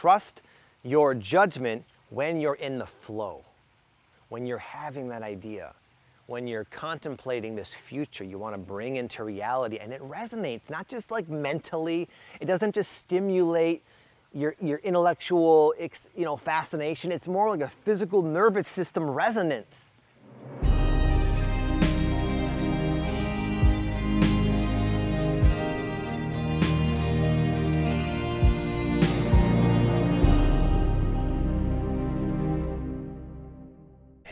trust your judgment when you're in the flow, when you're having that idea, when you're contemplating this future you want to bring into reality. And it resonates, not just like mentally, it doesn't just stimulate your, your intellectual you know, fascination, it's more like a physical nervous system resonance.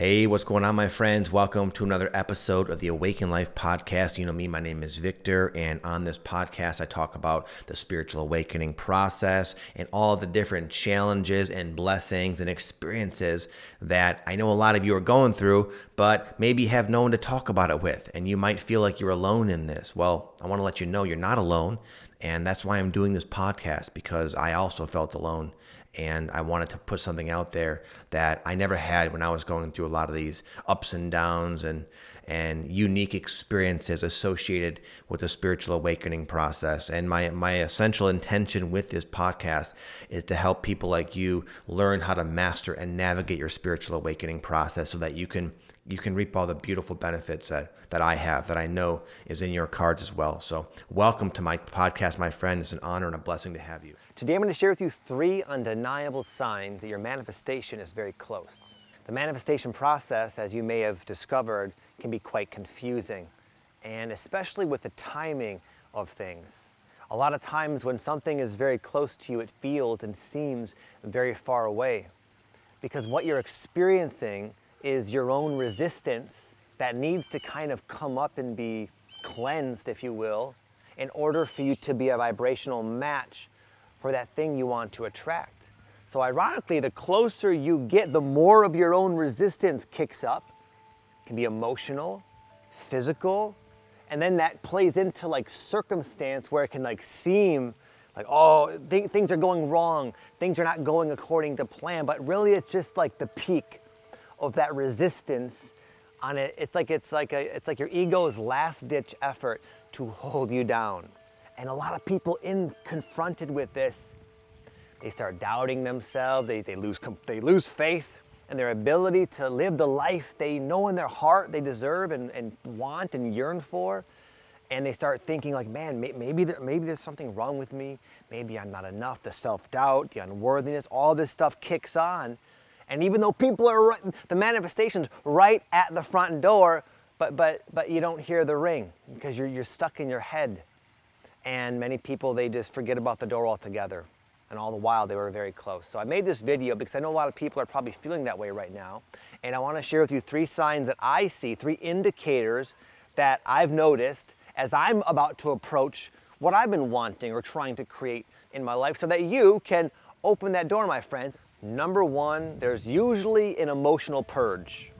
Hey, what's going on, my friends? Welcome to another episode of the Awaken Life podcast. You know me, my name is Victor, and on this podcast, I talk about the spiritual awakening process and all the different challenges and blessings and experiences that I know a lot of you are going through, but maybe have no one to talk about it with. And you might feel like you're alone in this. Well, I want to let you know you're not alone. And that's why I'm doing this podcast because I also felt alone and I wanted to put something out there that I never had when I was going through a lot of these ups and downs and and unique experiences associated with the spiritual awakening process. And my my essential intention with this podcast is to help people like you learn how to master and navigate your spiritual awakening process so that you can you can reap all the beautiful benefits that, that I have, that I know is in your cards as well. So, welcome to my podcast, my friend. It's an honor and a blessing to have you. Today, I'm going to share with you three undeniable signs that your manifestation is very close. The manifestation process, as you may have discovered, can be quite confusing, and especially with the timing of things. A lot of times, when something is very close to you, it feels and seems very far away because what you're experiencing is your own resistance that needs to kind of come up and be cleansed, if you will, in order for you to be a vibrational match for that thing you want to attract. So, ironically, the closer you get, the more of your own resistance kicks up. It can be emotional, physical, and then that plays into like circumstance where it can like seem like oh th- things are going wrong things are not going according to plan but really it's just like the peak of that resistance on it. It's like it's like a, it's like your ego's last ditch effort to hold you down. And a lot of people in confronted with this, they start doubting themselves. They, they lose they lose faith in their ability to live the life they know in their heart they deserve and, and want and yearn for. And they start thinking like, man, maybe there, maybe there's something wrong with me. Maybe I'm not enough. The self-doubt, the unworthiness, all this stuff kicks on and even though people are right, the manifestations right at the front door, but but but you don't hear the ring because you're you're stuck in your head. And many people they just forget about the door altogether. And all the while they were very close. So I made this video because I know a lot of people are probably feeling that way right now. And I want to share with you three signs that I see, three indicators that I've noticed as I'm about to approach what I've been wanting or trying to create in my life so that you can open that door, my friends, Number one, there's usually an emotional purge.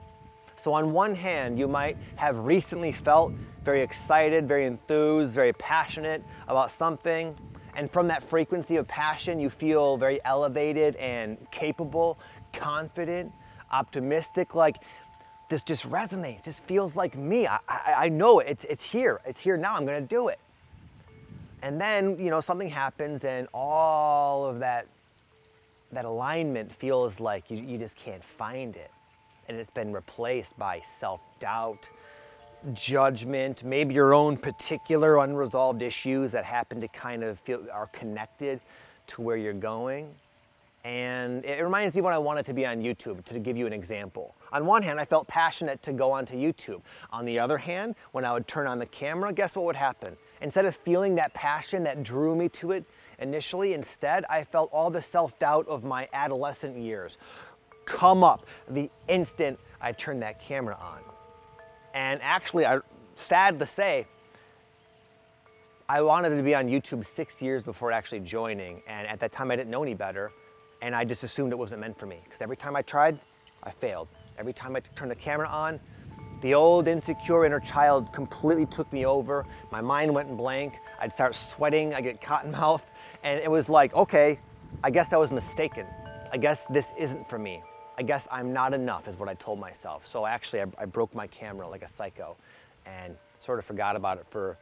So, on one hand, you might have recently felt very excited, very enthused, very passionate about something. And from that frequency of passion, you feel very elevated and capable, confident, optimistic. Like this just resonates. This feels like me. I, I, I know it. It's, it's here. It's here now. I'm going to do it. And then, you know, something happens and all of that that alignment feels like you, you just can't find it. And it's been replaced by self doubt, judgment, maybe your own particular unresolved issues that happen to kind of feel are connected to where you're going. And it reminds me when I wanted to be on YouTube, to give you an example. On one hand, I felt passionate to go onto YouTube. On the other hand, when I would turn on the camera, guess what would happen? Instead of feeling that passion that drew me to it, initially. Instead, I felt all the self doubt of my adolescent years come up the instant I turned that camera on. And actually, I, sad to say, I wanted to be on YouTube six years before actually joining. And at that time, I didn't know any better. And I just assumed it wasn't meant for me. Because every time I tried, I failed. Every time I turned the camera on, the old insecure inner child completely took me over. My mind went blank. I'd start sweating. I'd get cotton mouth. And it was like, okay, I guess I was mistaken. I guess this isn't for me. I guess I'm not enough, is what I told myself. So actually, I, I broke my camera like a psycho and sort of forgot about it for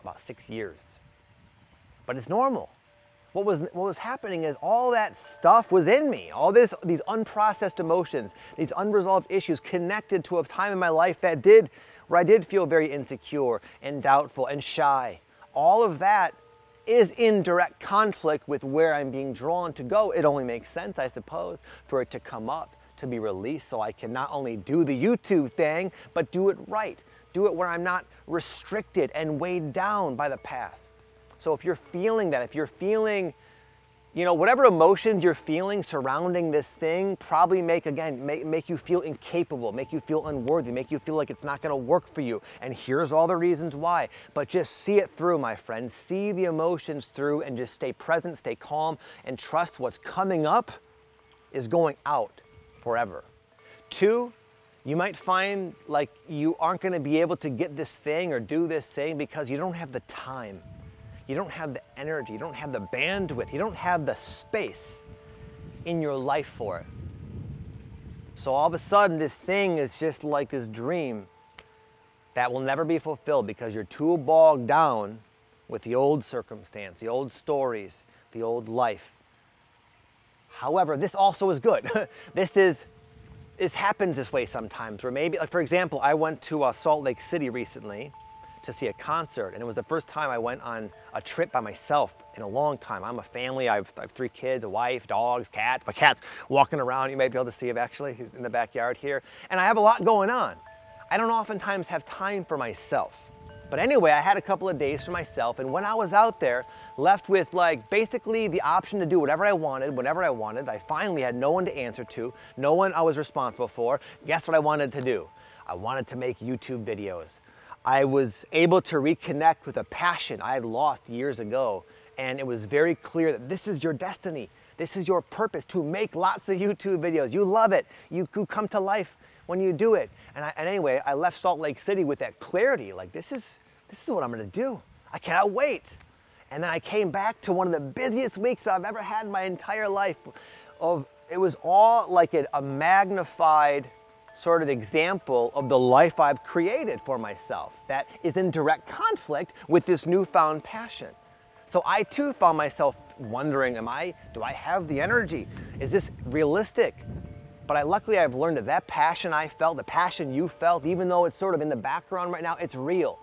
about six years. But it's normal. What was, what was happening is all that stuff was in me. All this, these unprocessed emotions, these unresolved issues connected to a time in my life that did, where I did feel very insecure and doubtful and shy. All of that is in direct conflict with where I'm being drawn to go. It only makes sense, I suppose, for it to come up, to be released, so I can not only do the YouTube thing, but do it right. Do it where I'm not restricted and weighed down by the past. So if you're feeling that, if you're feeling, you know, whatever emotions you're feeling surrounding this thing, probably make, again, make, make you feel incapable, make you feel unworthy, make you feel like it's not gonna work for you. And here's all the reasons why. But just see it through, my friend. See the emotions through and just stay present, stay calm, and trust what's coming up is going out forever. Two, you might find like you aren't going to be able to get this thing or do this thing because you don't have the time you don't have the energy, you don't have the bandwidth, you don't have the space in your life for it. So all of a sudden, this thing is just like this dream that will never be fulfilled because you're too bogged down with the old circumstance, the old stories, the old life. However, this also is good. this is this happens this way sometimes where maybe like for example, I went to uh, Salt Lake City recently to see a concert. And it was the first time I went on a trip by myself in a long time. I'm a family. I have, I have three kids, a wife, dogs, cats. My cat's walking around. You may be able to see him actually. He's in the backyard here. And I have a lot going on. I don't oftentimes have time for myself. But anyway, I had a couple of days for myself. And when I was out there, left with like basically the option to do whatever I wanted, whenever I wanted, I finally had no one to answer to, no one I was responsible for. Guess what I wanted to do? I wanted to make YouTube videos. I was able to reconnect with a passion I had lost years ago. And it was very clear that this is your destiny. This is your purpose to make lots of YouTube videos. You love it. You, you come to life when you do it. And, I, and anyway, I left Salt Lake City with that clarity like, this is, this is what I'm to do. I cannot wait. And then I came back to one of the busiest weeks I've ever had in my entire life. Of, it was all like a magnified sort of example of the life I've created for myself that is in direct conflict with this newfound passion. So I too found myself wondering, am I, do I have the energy? Is this realistic? But I luckily I've learned that that passion I felt, the passion you felt, even though it's sort of in the background right now, it's real.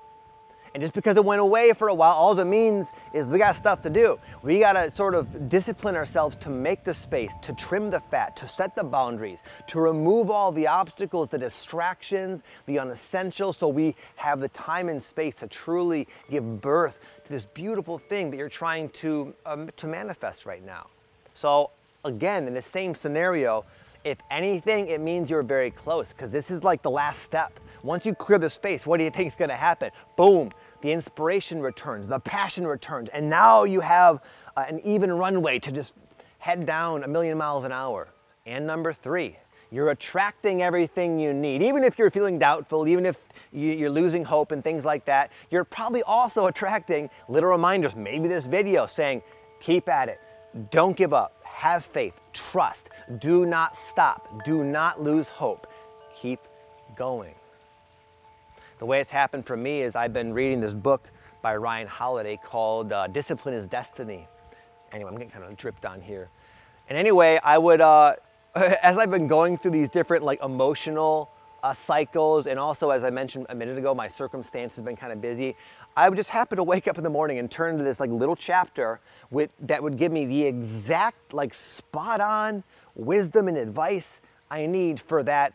And just because it went away for a while, all it means is we got stuff to do. We got to sort of discipline ourselves to make the space, to trim the fat, to set the boundaries, to remove all the obstacles, the distractions, the unessential, so we have the time and space to truly give birth to this beautiful thing that you're trying to, um, to manifest right now. So, again, in the same scenario, if anything, it means you're very close because this is like the last step. Once you clear the space, what do you think is going to happen? Boom, the inspiration returns, the passion returns, and now you have uh, an even runway to just head down a million miles an hour. And number three, you're attracting everything you need. Even if you're feeling doubtful, even if you're losing hope and things like that, you're probably also attracting little reminders, maybe this video saying, keep at it, don't give up, have faith, trust, do not stop, do not lose hope, keep going. The way it's happened for me is I've been reading this book by Ryan Holiday called uh, Discipline is Destiny. Anyway, I'm getting kind of dripped on here. And anyway, I would, uh, as I've been going through these different like emotional uh, cycles, and also as I mentioned a minute ago, my circumstances have been kind of busy. I would just happen to wake up in the morning and turn to this like little chapter with, that would give me the exact like spot on wisdom and advice I need for that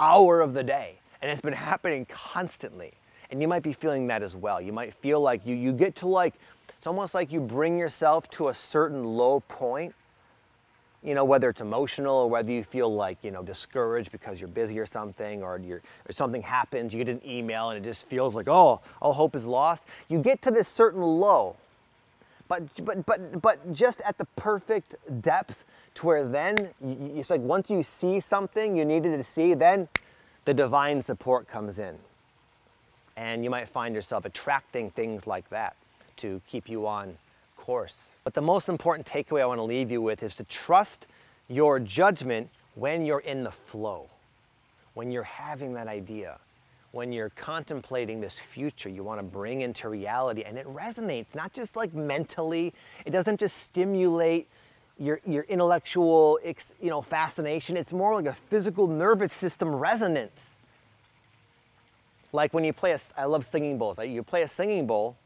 hour of the day. And it's been happening constantly. And you might be feeling that as well. You might feel like you, you get to like, it's almost like you bring yourself to a certain low point, you know, whether it's emotional or whether you feel like, you know, discouraged because you're busy or something, or, you're, or something happens, you get an email and it just feels like, oh, all hope is lost. You get to this certain low, but, but, but, but just at the perfect depth to where then it's like once you see something you needed to see, then the divine support comes in. And you might find yourself attracting things like that to keep you on course. But the most important takeaway I want to leave you with is to trust your judgment when you're in the flow, when you're having that idea, when you're contemplating this future you want to bring into reality and it resonates not just like mentally it doesn't just stimulate your, your intellectual you know fascination. It's more like a physical nervous system resonance. Like when you play a i love singing bowls. You play a singing bowl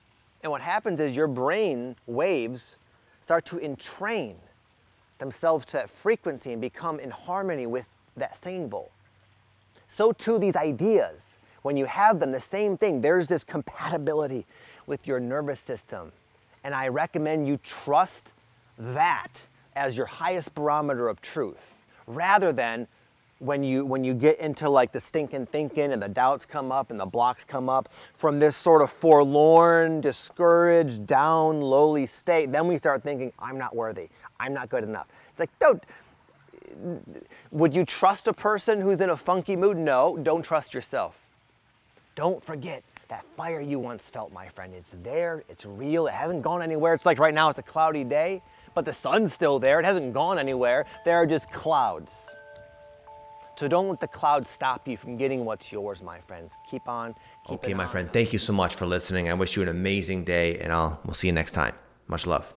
and what happens is your brain waves start to entrain themselves to that frequency and become in harmony with that singing bowl. So too these ideas. When you have them, the same thing, there's this compatibility with your nervous system. And I recommend you trust that as your highest barometer of truth rather than when you when you get into like the stinking thinking and the doubts come up and the blocks come up from this sort of forlorn discouraged down lowly state then we start thinking i'm not worthy. I'm not good enough. It's like don't would you trust a person who's in a funky mood? No. Don't trust yourself. Don't forget that fire you once felt, my friend. It's there, it's real, it hasn't gone anywhere. It's like right now it's a cloudy day, but the sun's still there. It hasn't gone anywhere. There are just clouds. So don't let the clouds stop you from getting what's yours, my friends. Keep on. Keep okay, my on. friend. Thank you so much for listening. I wish you an amazing day, and I'll we'll see you next time. Much love.